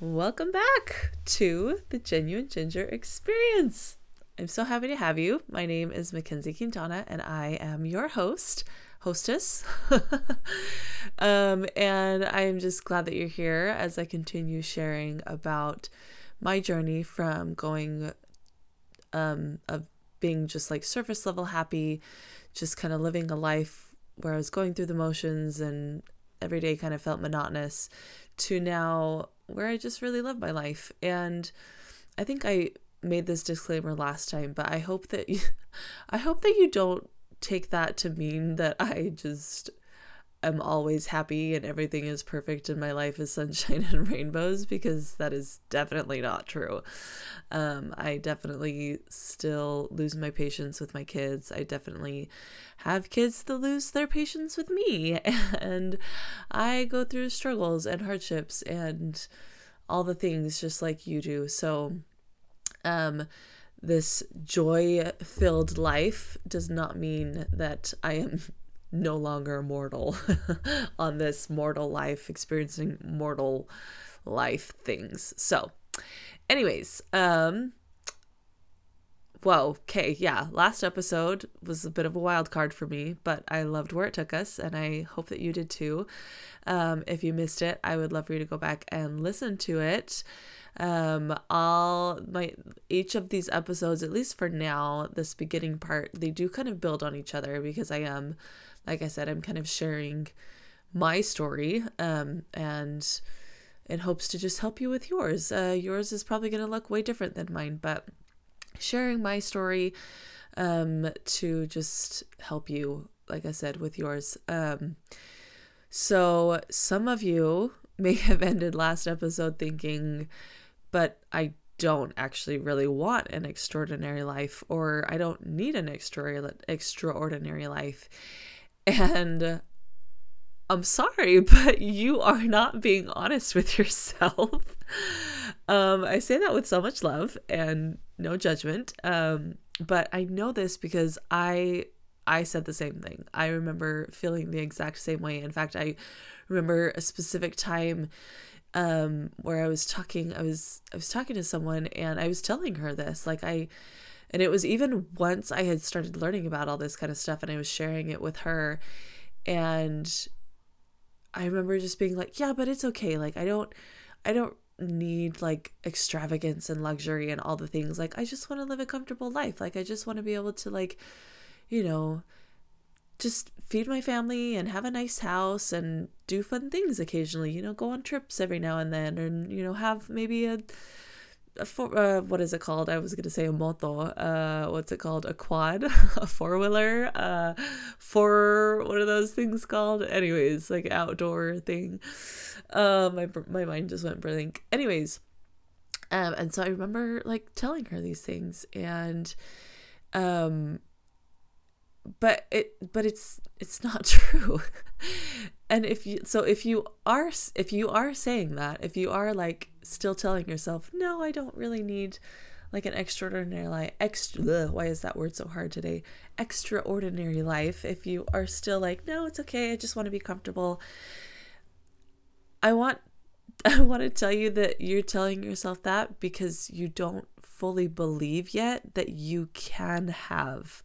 Welcome back to the Genuine Ginger Experience. I'm so happy to have you. My name is Mackenzie Quintana, and I am your host, hostess. um, and I am just glad that you're here as I continue sharing about my journey from going, um, of being just like surface level happy, just kind of living a life where I was going through the motions and every day kind of felt monotonous, to now where I just really love my life. And I think I made this disclaimer last time, but I hope that you I hope that you don't take that to mean that I just am always happy and everything is perfect and my life is sunshine and rainbows because that is definitely not true. Um, I definitely still lose my patience with my kids. I definitely have kids that lose their patience with me. And I go through struggles and hardships and all the things just like you do. So, um, this joy filled life does not mean that I am no longer mortal on this mortal life, experiencing mortal life things. So, anyways, um, whoa, okay, yeah, last episode was a bit of a wild card for me, but I loved where it took us, and I hope that you did too. Um, if you missed it, I would love for you to go back and listen to it. Um, all my each of these episodes, at least for now, this beginning part, they do kind of build on each other because I am, like I said, I'm kind of sharing my story, um, and in hopes to just help you with yours. Uh, yours is probably going to look way different than mine, but sharing my story um, to just help you, like I said, with yours. Um, so some of you may have ended last episode thinking, but I don't actually really want an extraordinary life, or I don't need an extra extraordinary life. And I'm sorry, but you are not being honest with yourself. um, I say that with so much love and no judgment. Um, but I know this because I I said the same thing. I remember feeling the exact same way. In fact, I remember a specific time um, where I was talking. I was I was talking to someone and I was telling her this. Like I, and it was even once I had started learning about all this kind of stuff, and I was sharing it with her, and I remember just being like, yeah, but it's okay. Like I don't, I don't need like extravagance and luxury and all the things. Like I just want to live a comfortable life. Like I just want to be able to like, you know, just feed my family and have a nice house and do fun things occasionally, you know, go on trips every now and then and you know, have maybe a a four, uh, what is it called? I was gonna say a moto. Uh, what's it called? A quad, a four wheeler. Uh, four. What are those things called? Anyways, like outdoor thing. Uh, my my mind just went blank. Anyways, um, and so I remember like telling her these things, and um, but it but it's it's not true and if you so if you are if you are saying that if you are like still telling yourself no i don't really need like an extraordinary life extra ugh, why is that word so hard today? Extraordinary life if you are still like no it's okay i just want to be comfortable i want i want to tell you that you're telling yourself that because you don't fully believe yet that you can have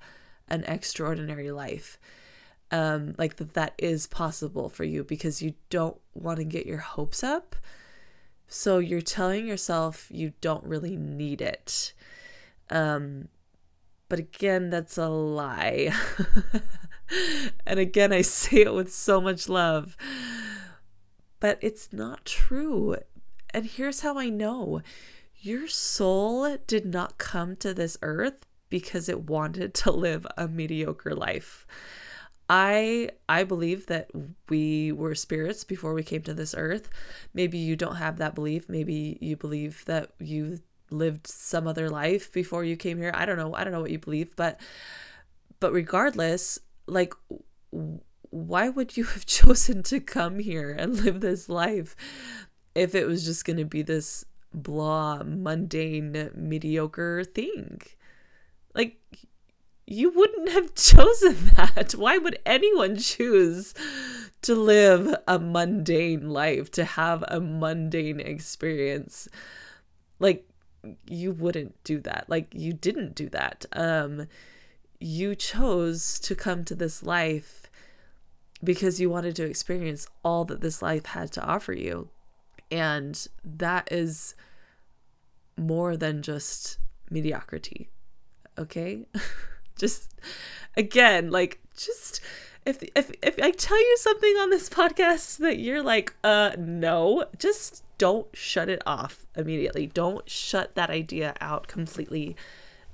an extraordinary life um, like that that is possible for you because you don't want to get your hopes up. So you're telling yourself you don't really need it. Um, but again that's a lie. And again i say it with so much love. But it's not true. And here's how i know. Your soul did not come to this earth because it wanted to live a mediocre life. I I believe that we were spirits before we came to this earth. Maybe you don't have that belief. Maybe you believe that you lived some other life before you came here. I don't know. I don't know what you believe, but but regardless, like why would you have chosen to come here and live this life if it was just going to be this blah mundane mediocre thing? Like, you wouldn't have chosen that. Why would anyone choose to live a mundane life, to have a mundane experience. Like you wouldn't do that. Like you didn't do that. Um you chose to come to this life because you wanted to experience all that this life had to offer you. And that is more than just mediocrity. Okay? just again, like just if if if I tell you something on this podcast that you're like, uh no, just don't shut it off immediately. Don't shut that idea out completely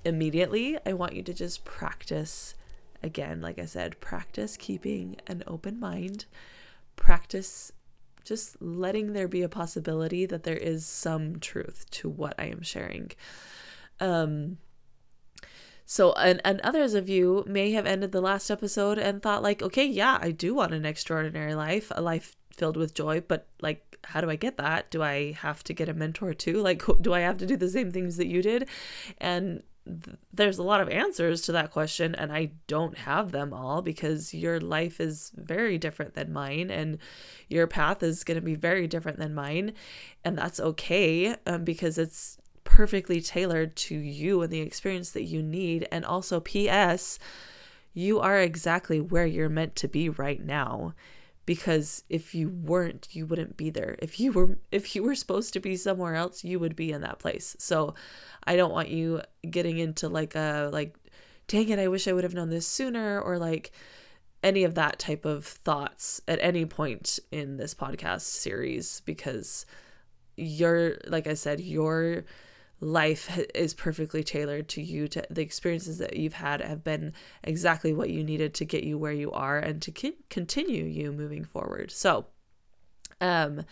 immediately. I want you to just practice again, like I said, practice keeping an open mind. Practice just letting there be a possibility that there is some truth to what I am sharing. Um so, and, and others of you may have ended the last episode and thought, like, okay, yeah, I do want an extraordinary life, a life filled with joy, but like, how do I get that? Do I have to get a mentor too? Like, do I have to do the same things that you did? And th- there's a lot of answers to that question, and I don't have them all because your life is very different than mine, and your path is going to be very different than mine. And that's okay um, because it's perfectly tailored to you and the experience that you need. And also, P.S., you are exactly where you're meant to be right now because if you weren't you wouldn't be there if you were if you were supposed to be somewhere else you would be in that place so i don't want you getting into like a like dang it i wish i would have known this sooner or like any of that type of thoughts at any point in this podcast series because you're like i said you're life is perfectly tailored to you to the experiences that you've had have been exactly what you needed to get you where you are and to continue you moving forward. So um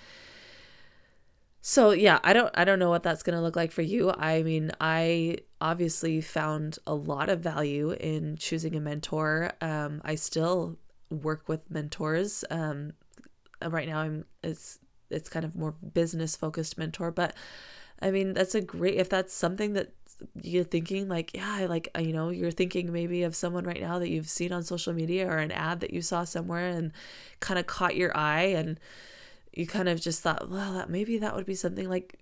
so yeah i don't i don't know what that's going to look like for you. I mean i obviously found a lot of value in choosing a mentor. Um i still work with mentors. Um right now i'm it's it's kind of more business focused mentor but I mean, that's a great if that's something that you're thinking like, yeah, like you know, you're thinking maybe of someone right now that you've seen on social media or an ad that you saw somewhere and kind of caught your eye and you kind of just thought, well, that maybe that would be something like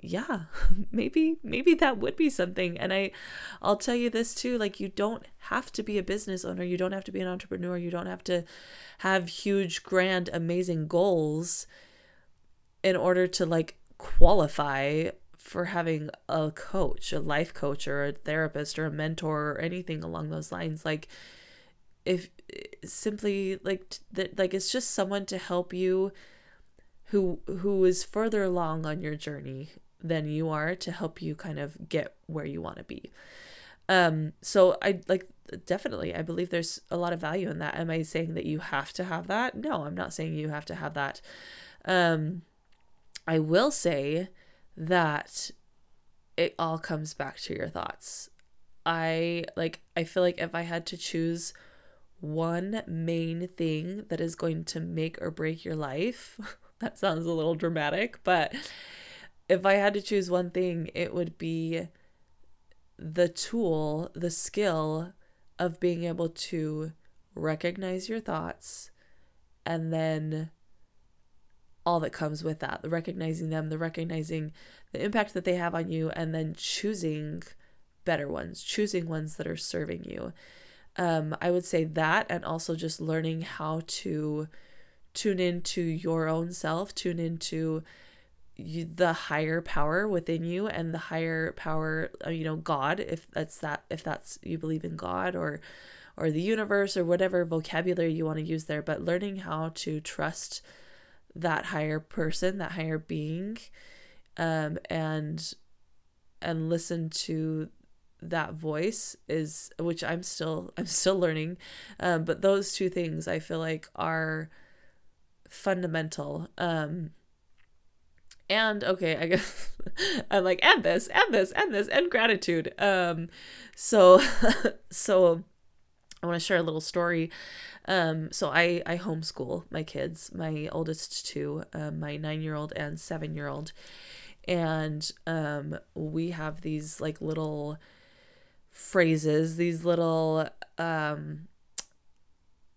yeah, maybe maybe that would be something. And I I'll tell you this too, like you don't have to be a business owner, you don't have to be an entrepreneur, you don't have to have huge grand amazing goals in order to like qualify for having a coach, a life coach or a therapist or a mentor or anything along those lines like if simply like that like it's just someone to help you who who is further along on your journey than you are to help you kind of get where you want to be. Um so I like definitely I believe there's a lot of value in that. Am I saying that you have to have that? No, I'm not saying you have to have that. Um I will say that it all comes back to your thoughts. I like I feel like if I had to choose one main thing that is going to make or break your life, that sounds a little dramatic, but if I had to choose one thing, it would be the tool, the skill of being able to recognize your thoughts and then all that comes with that the recognizing them the recognizing the impact that they have on you and then choosing better ones choosing ones that are serving you. Um, i would say that and also just learning how to tune into your own self tune into you, the higher power within you and the higher power uh, you know god if that's that if that's you believe in god or or the universe or whatever vocabulary you want to use there but learning how to trust that higher person, that higher being, um, and and listen to that voice is which I'm still I'm still learning, um, but those two things I feel like are fundamental. Um, and okay, I guess I'm like and this and this and this and gratitude. Um, so so I want to share a little story. Um, so I I homeschool my kids, my oldest two, um, my nine year old and seven year old, and um, we have these like little phrases, these little um,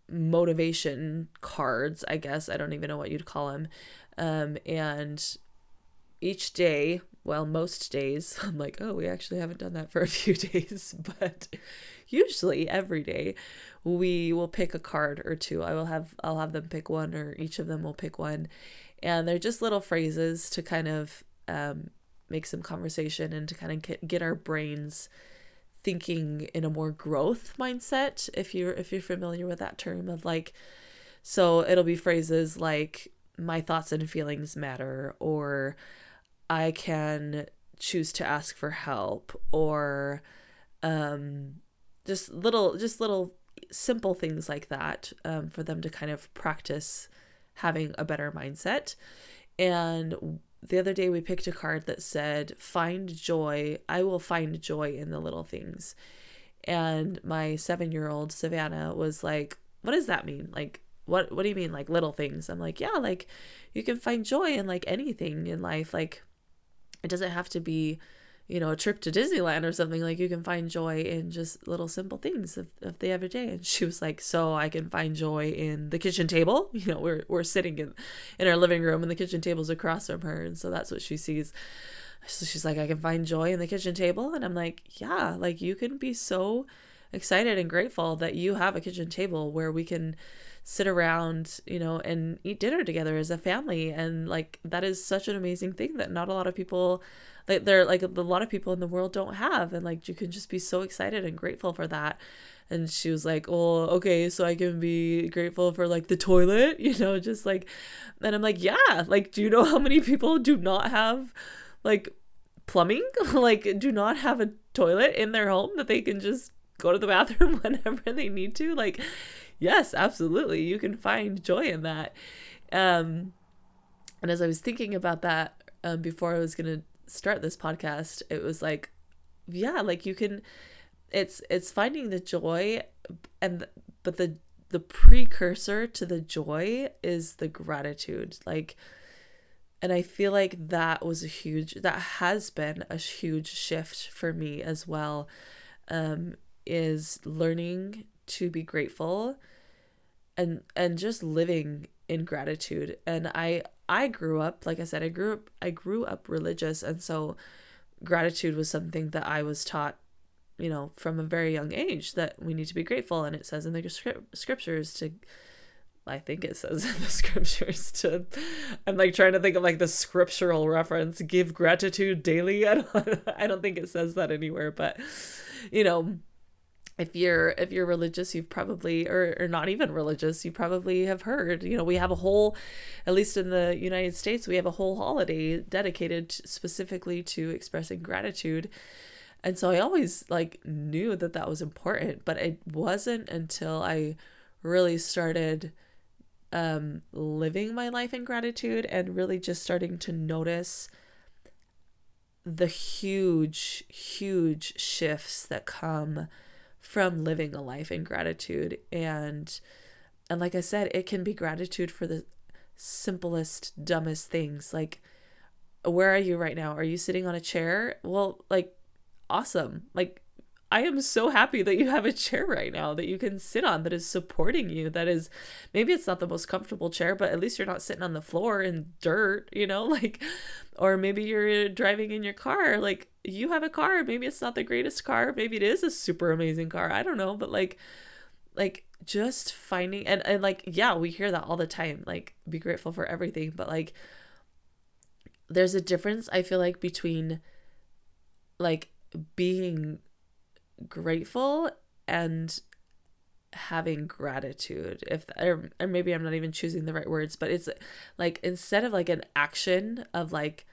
motivation cards, I guess. I don't even know what you'd call them. Um, and each day, well, most days, I'm like, oh, we actually haven't done that for a few days, but usually every day we will pick a card or two. I will have I'll have them pick one or each of them will pick one. And they're just little phrases to kind of um, make some conversation and to kind of get, our brains thinking in a more growth mindset if you're if you're familiar with that term of like so it'll be phrases like my thoughts and feelings matter or I can choose to ask for help or um just little just little simple things like that um, for them to kind of practice having a better mindset. And the other day we picked a card that said find joy. I will find joy in the little things. And my seven year old savannah was like what does that mean? Like what what do you mean like little things? I'm like yeah like you can find joy in like anything in life. Like it doesn't have to be you know, a trip to Disneyland or something, like you can find joy in just little simple things of, of the everyday. And she was like, So I can find joy in the kitchen table. You know, we're we're sitting in in our living room and the kitchen table's across from her. And so that's what she sees. So she's like, I can find joy in the kitchen table. And I'm like, Yeah, like you can be so excited and grateful that you have a kitchen table where we can sit around, you know, and eat dinner together as a family. And like that is such an amazing thing that not a lot of people like they're like a lot of people in the world don't have and like you can just be so excited and grateful for that. And she was like oh okay so i can be grateful for like the toilet you know just like and i'm like yeah like do you know how many people do not have like plumbing? Like do not have a toilet in their home that they can just go to the bathroom whenever they need to? Like yes absolutely you can find joy in that. Um and as i was thinking about that um, before i was gonna start this podcast, it was like, yeah, like you can it's it's finding the joy and but the the precursor to the joy is the gratitude. Like and I feel like that was a huge that has been a huge shift for me as well. Um is learning to be grateful and and just living in gratitude. And i i grew up like i said i grew up i grew up religious. And so gratitude was something that i was taught you know from a very young age that we need to be grateful. And it says in the scriptures to I think it says in the scriptures to I'm like trying to think of like the scriptural reference give gratitude daily. I don't I don't think it says that anywhere but you know if you're if you're religious you've probably or, or not even religious you probably have heard you know we have a whole at least in the united states we have a whole holiday dedicated specifically to expressing gratitude. And so i always like knew that that was important but it wasn't until i really started um living my life in gratitude and really just starting to notice the huge huge shifts that come from living a life in gratitude and and like I said, it can be gratitude for the simplest, dumbest things. Like, where are you right now? Are you sitting on a chair? Well, like, awesome. Like, I am so happy that you have a chair right now that you can sit on that is supporting you. That is, maybe it's not the most comfortable chair, but at least you're not sitting on the floor in dirt, you know? Like, or maybe you're driving in your car. Like, you have a car. Maybe it's not the greatest car. Maybe it is a super amazing car. I don't know. But, like, like just finding and, and like yeah we hear that all the time like be grateful for everything but like there's a difference i feel like between like being grateful and having gratitude if or, or maybe i'm not even choosing the right words but it's like instead of like an action of like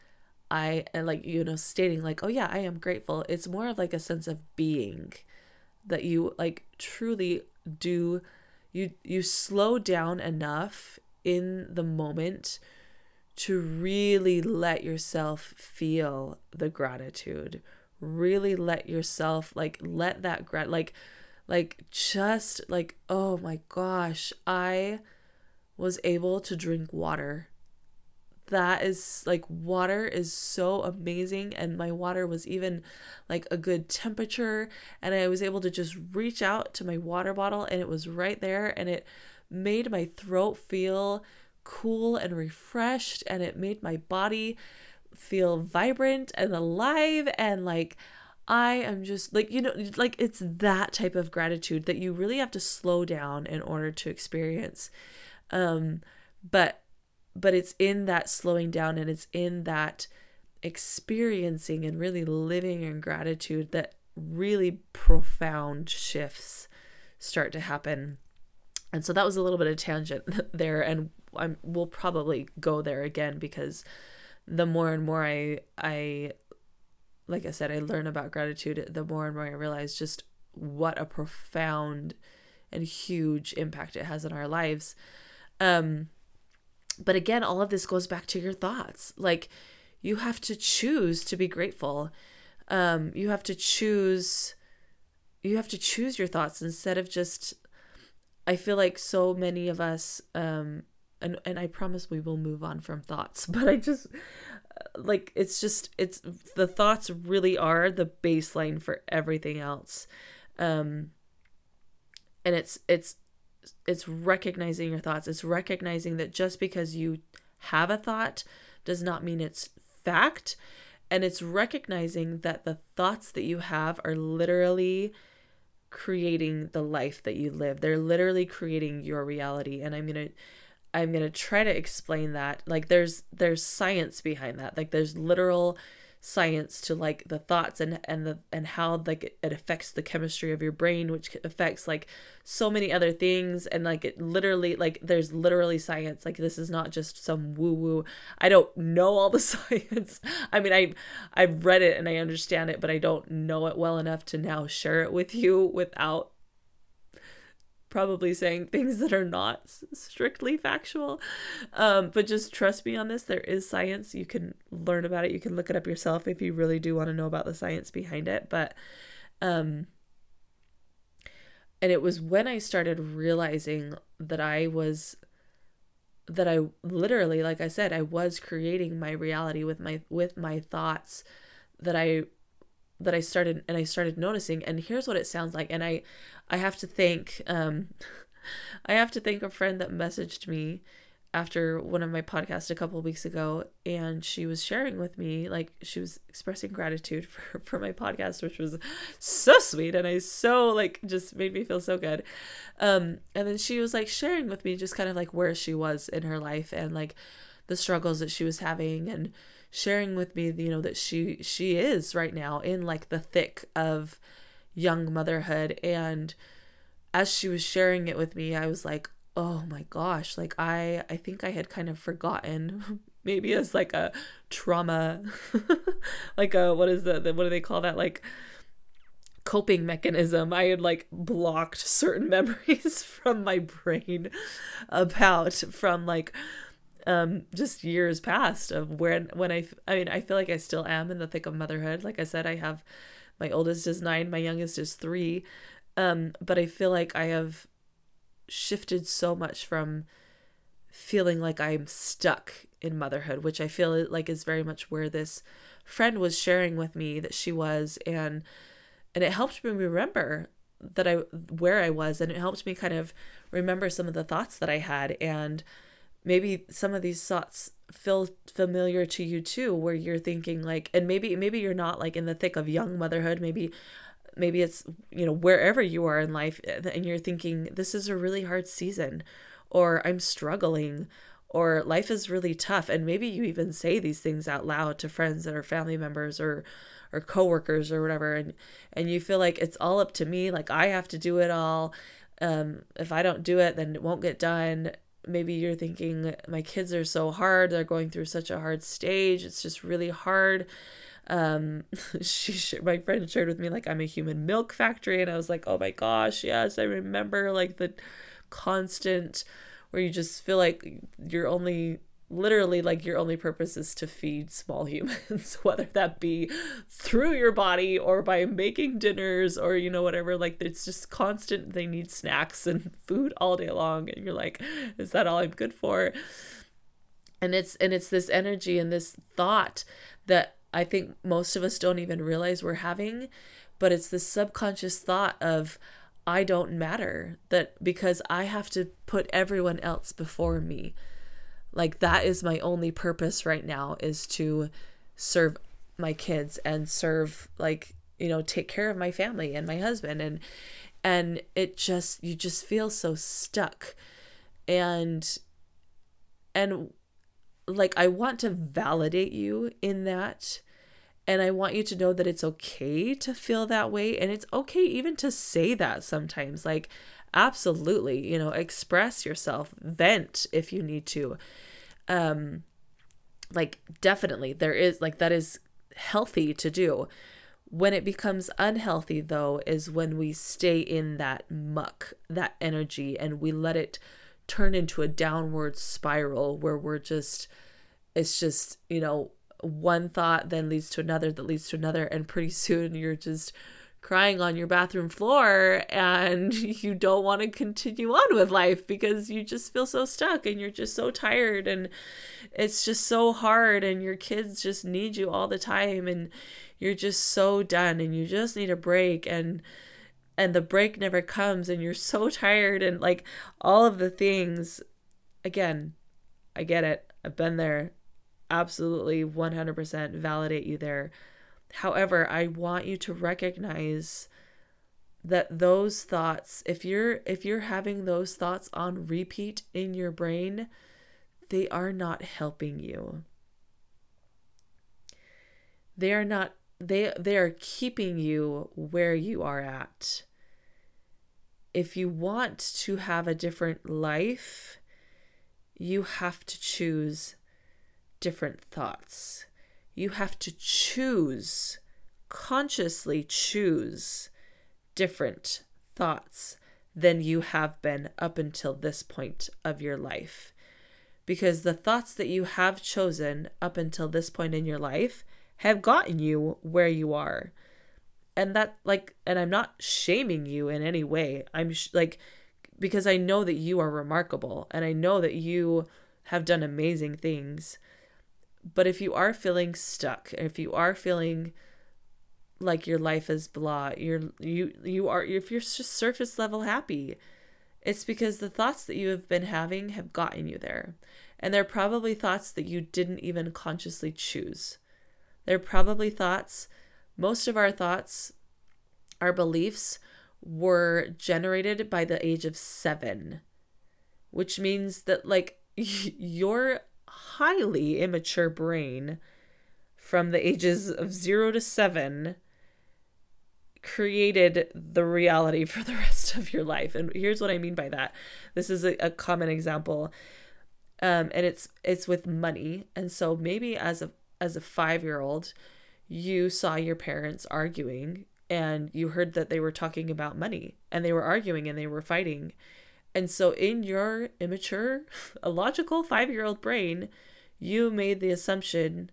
i uh, like you know stating like oh yeah i am grateful it's more of like a sense of being that you like truly do you you slow down enough in the moment to really let yourself feel the gratitude really let yourself like let that grat like like just like oh my gosh i was able to drink water. That is like water is so amazing and my water was even like a good temperature and I was able to just reach out to my water bottle and it was right there and it made my throat feel cool and refreshed and it made my body feel vibrant and alive and like I am just like you know like it's that type of gratitude that you really have to slow down in order to experience um but but it's in that slowing down and it's in that experiencing and really living in gratitude that really profound shifts start to happen. And so that was a little bit of tangent there and I'm we'll probably go there again because the more and more I I like I said I learn about gratitude the more and more I realize just what a profound and huge impact it has on our lives. Um but again, all of this goes back to your thoughts. Like you have to choose to be grateful. Um, you have to choose you have to choose your thoughts instead of just I feel like so many of us um and and I promise we will move on from thoughts, but I just like it's just it's the thoughts really are the baseline for everything else. Um and it's it's it's recognizing your thoughts. It's recognizing that just because you have a thought does not mean it's fact. And it's recognizing that the thoughts that you have are literally creating the life that you live. They're literally creating your reality. And I'm going to I'm going to try to explain that. Like there's there's science behind that. Like there's literal science to like the thoughts and and the and how like it affects the chemistry of your brain which affects like so many other things and like it literally like there's literally science like this is not just some woo woo i don't know all the science i mean i i've read it and i understand it but i don't know it well enough to now share it with you without probably saying things that are not strictly factual. Um, but just trust me on this. There is science. You can learn about it. You can look it up yourself if you really do want to know about the science behind it. But, um, and it was when I started realizing that I was that I literally like I said I was creating my reality with my with my thoughts that I that I started and I started noticing and here's what it sounds like and I I have to thank um I have to thank a friend that messaged me after one of my podcasts a couple weeks ago and she was sharing with me like she was expressing gratitude for for my podcast which was so sweet and I so like just made me feel so good. Um and then she was like sharing with me just kind of like where she was in her life and like the struggles that she was having and sharing with me you know that she she is right now in like the thick of young motherhood and as she was sharing it with me I was like oh my gosh like I I think I had kind of forgotten maybe as like a trauma like a what is the, what do they call that like coping mechanism. I had like blocked certain memories from my brain about from like um just years past of when when I I mean I feel like I still am in the thick of motherhood. Like I said I have my oldest is 9, my youngest is 3. Um but I feel like I have shifted so much from feeling like I'm stuck in motherhood, which I feel like is very much where this friend was sharing with me that she was and and it helped me remember that I where I was and it helped me kind of remember some of the thoughts that I had and maybe some of these thoughts feel familiar to you too where you're thinking like and maybe maybe you're not like in the thick of young motherhood maybe maybe it's you know wherever you are in life and you're thinking this is a really hard season or I'm struggling or life is really tough and maybe you even say these things out loud to friends that are family members or or coworkers or whatever and and you feel like it's all up to me like I have to do it all um if I don't do it then it won't get done maybe you're thinking my kids are so hard they're going through such a hard stage it's just really hard. Um she my friend shared with me like i'm a human milk factory and i was like oh my gosh yes i remember like the constant where you just feel like you're only literally like your only purpose is to feed small humans whether that be through your body or by making dinners or you know whatever like it's just constant they need snacks and food all day long and you're like is that all i'm good for and it's and it's this energy and this thought that I think most of us don't even realize we're having, but it's this subconscious thought of I don't matter that because I have to put everyone else before me. Like that is my only purpose right now is to serve my kids and serve like, you know, take care of my family and my husband and and it just you just feel so stuck. And and like I want to validate you in that and I want you to know that it's okay to feel that way. And it's okay even to say that sometimes. Like, absolutely, you know, express yourself, vent if you need to. Um, like, definitely, there is, like, that is healthy to do. When it becomes unhealthy, though, is when we stay in that muck, that energy, and we let it turn into a downward spiral where we're just, it's just, you know, one thought then leads to another that leads to another and pretty soon you're just crying on your bathroom floor and you don't want to continue on with life because you just feel so stuck and you're just so tired and it's just so hard and your kids just need you all the time and you're just so done and you just need a break and and the break never comes and you're so tired and like all of the things again I get it I've been there absolutely 100% validate you there. However, I want you to recognize that those thoughts, if you're if you're having those thoughts on repeat in your brain, they are not helping you. They are not they they are keeping you where you are at. If you want to have a different life, you have to choose different thoughts. You have to choose, consciously choose different thoughts than you have been up until this point of your life. Because the thoughts that you have chosen up until this point in your life have gotten you where you are. And that, like, and I'm not shaming you in any way. I'm sh- like, because I know that you are remarkable and I know that you have done amazing things. But if you are feeling stuck, if you are feeling like your life is blah, you're you you are if you're just surface level happy, it's because the thoughts that you have been having have gotten you there. And they're probably thoughts that you didn't even consciously choose. They're probably thoughts, most of our thoughts, our beliefs were generated by the age of seven, which means that, like, your highly immature brain from the ages of zero to seven created the reality for the rest of your life. And here's what I mean by that. This is a, a common example. Um, and it's it's with money. And so maybe as a as a five year old, you saw your parents arguing and you heard that they were talking about money and they were arguing and they were fighting and so in your immature, illogical 5-year-old brain, you made the assumption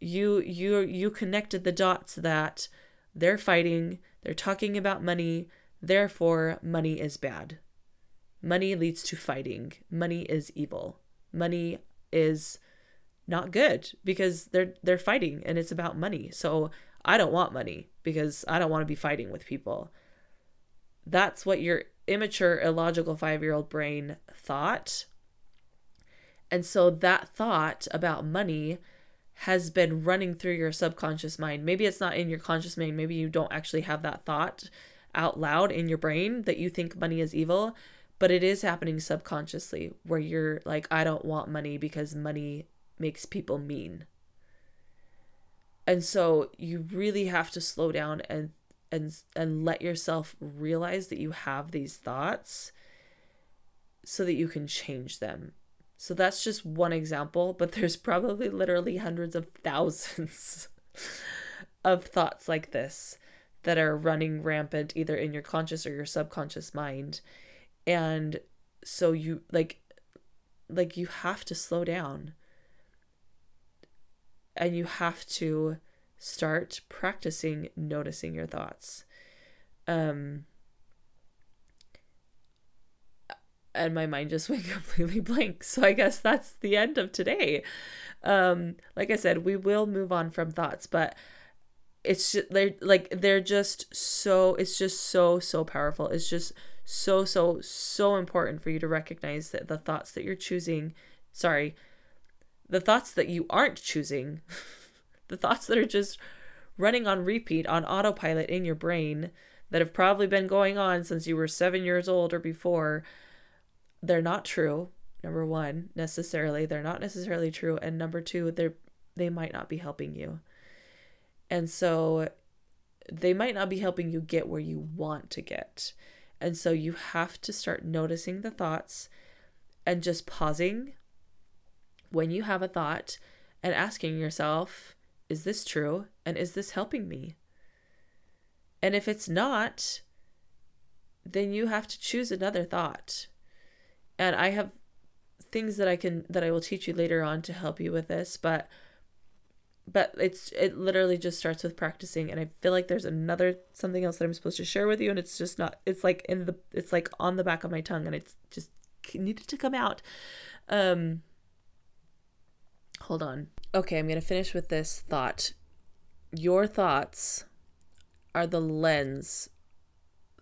you you you connected the dots that they're fighting, they're talking about money, therefore money is bad. Money leads to fighting. Money is evil. Money is not good because they're they're fighting and it's about money. So I don't want money because I don't want to be fighting with people. That's what your immature, illogical five year old brain thought. And so that thought about money has been running through your subconscious mind. Maybe it's not in your conscious mind. Maybe you don't actually have that thought out loud in your brain that you think money is evil, but it is happening subconsciously where you're like, I don't want money because money makes people mean. And so you really have to slow down and and and let yourself realize that you have these thoughts so that you can change them. So that's just one example, but there's probably literally hundreds of thousands of thoughts like this that are running rampant either in your conscious or your subconscious mind. And so you like like you have to slow down. And you have to start practicing noticing your thoughts. Um, and my mind just went completely blank. So I guess that's the end of today. Um, like I said, we will move on from thoughts, but it's just, they're like they're just so it's just so so powerful. It's just so so so important for you to recognize that the thoughts that you're choosing, sorry, the thoughts that you aren't choosing, the thoughts that are just running on repeat on autopilot in your brain that have probably been going on since you were 7 years old or before they're not true number one necessarily. They're not necessarily true and number two they're they might not be helping you. And so they might not be helping you get where you want to get. And so you have to start noticing the thoughts and just pausing when you have a thought and asking yourself is this true and is this helping me and if it's not then you have to choose another thought and I have things that I can that I will teach you later on to help you with this, but but it's it literally just starts with practicing and I feel like there's another something else that I'm supposed to share with you and it's just not it's like in the it's like on the back of my tongue and it's just needed to come out. Um hold on. Okay, I'm going to finish with this thought. Your thoughts are the lens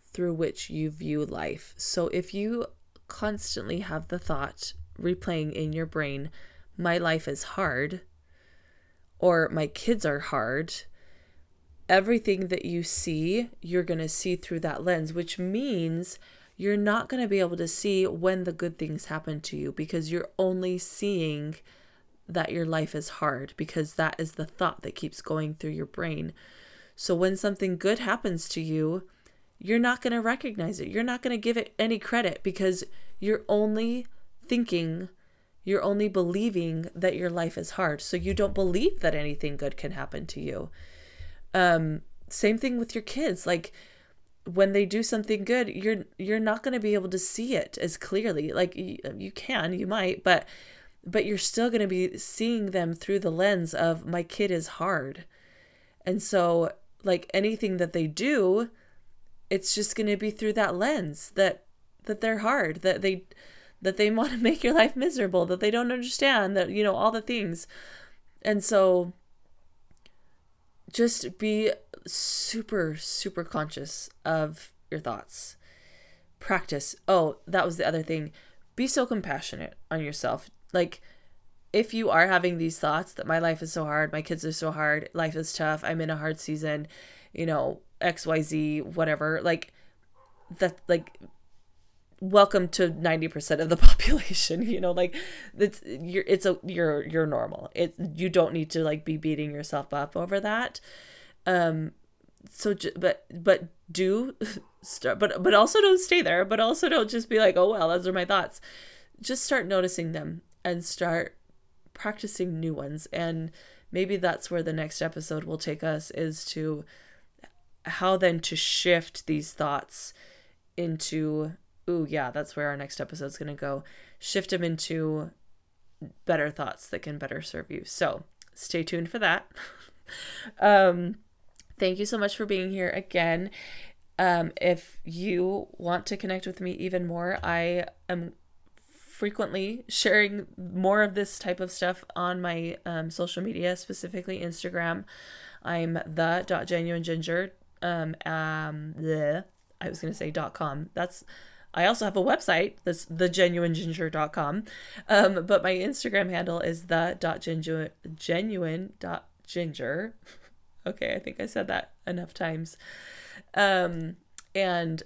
through which you view life. So if you constantly have the thought replaying in your brain, my life is hard, or my kids are hard, everything that you see, you're going to see through that lens, which means you're not going to be able to see when the good things happen to you because you're only seeing that your life is hard because that is the thought that keeps going through your brain. So when something good happens to you, you're not going to recognize it. You're not going to give it any credit because you're only thinking, you're only believing that your life is hard. So you don't believe that anything good can happen to you. Um, same thing with your kids. Like when they do something good, you're you're not going to be able to see it as clearly. Like you, you can, you might, but but you're still going to be seeing them through the lens of my kid is hard. And so like anything that they do, it's just going to be through that lens that that they're hard that they that they want to make your life miserable that they don't understand that you know all the things. And so just be super super conscious of your thoughts. Practice. Oh that was the other thing. Be so compassionate on yourself like if you are having these thoughts that my life is so hard my kids are so hard life is tough i'm in a hard season you know xyz whatever like that like welcome to 90% of the population you know like it's you're it's a you're you're normal. It you don't need to like be beating yourself up over that. Um so but but do start but but also don't stay there but also don't just be like oh well those are my thoughts. Just start noticing them and start practicing new ones and maybe that's where the next episode will take us is to how then to shift these thoughts into ooh, yeah, that's where our next episode is going to go. Shift them into better thoughts that can better serve you. So stay tuned for that. um, thank you so much for being here again. Um, if you want to connect with me even more, I am frequently sharing more of this type of stuff on my um, social media, specifically Instagram. I'm the dot genuine ginger. Um, um, the I was gonna say dot com. That's I also have a website that's thegenuineginger.com. Um, but my Instagram handle is the dot genuine dot ginger. okay, I think I said that enough times. Um, and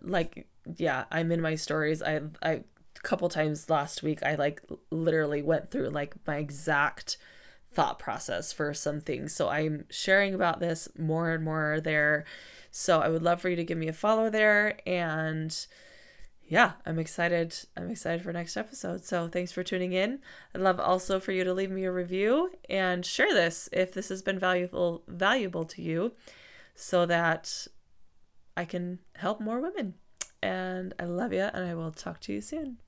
like, yeah, I'm in my stories. I, I, couple times last week, I like literally went through like my exact thought process for some things. So I'm sharing about this more and more there. So I would love for you to give me a follow there and yeah, I'm excited. I'm excited for next episode. So thanks for tuning in. I'd love also for you to leave me a review and share this if this has been valuable valuable to you so that I can help more women. And I love you and I will talk to you soon.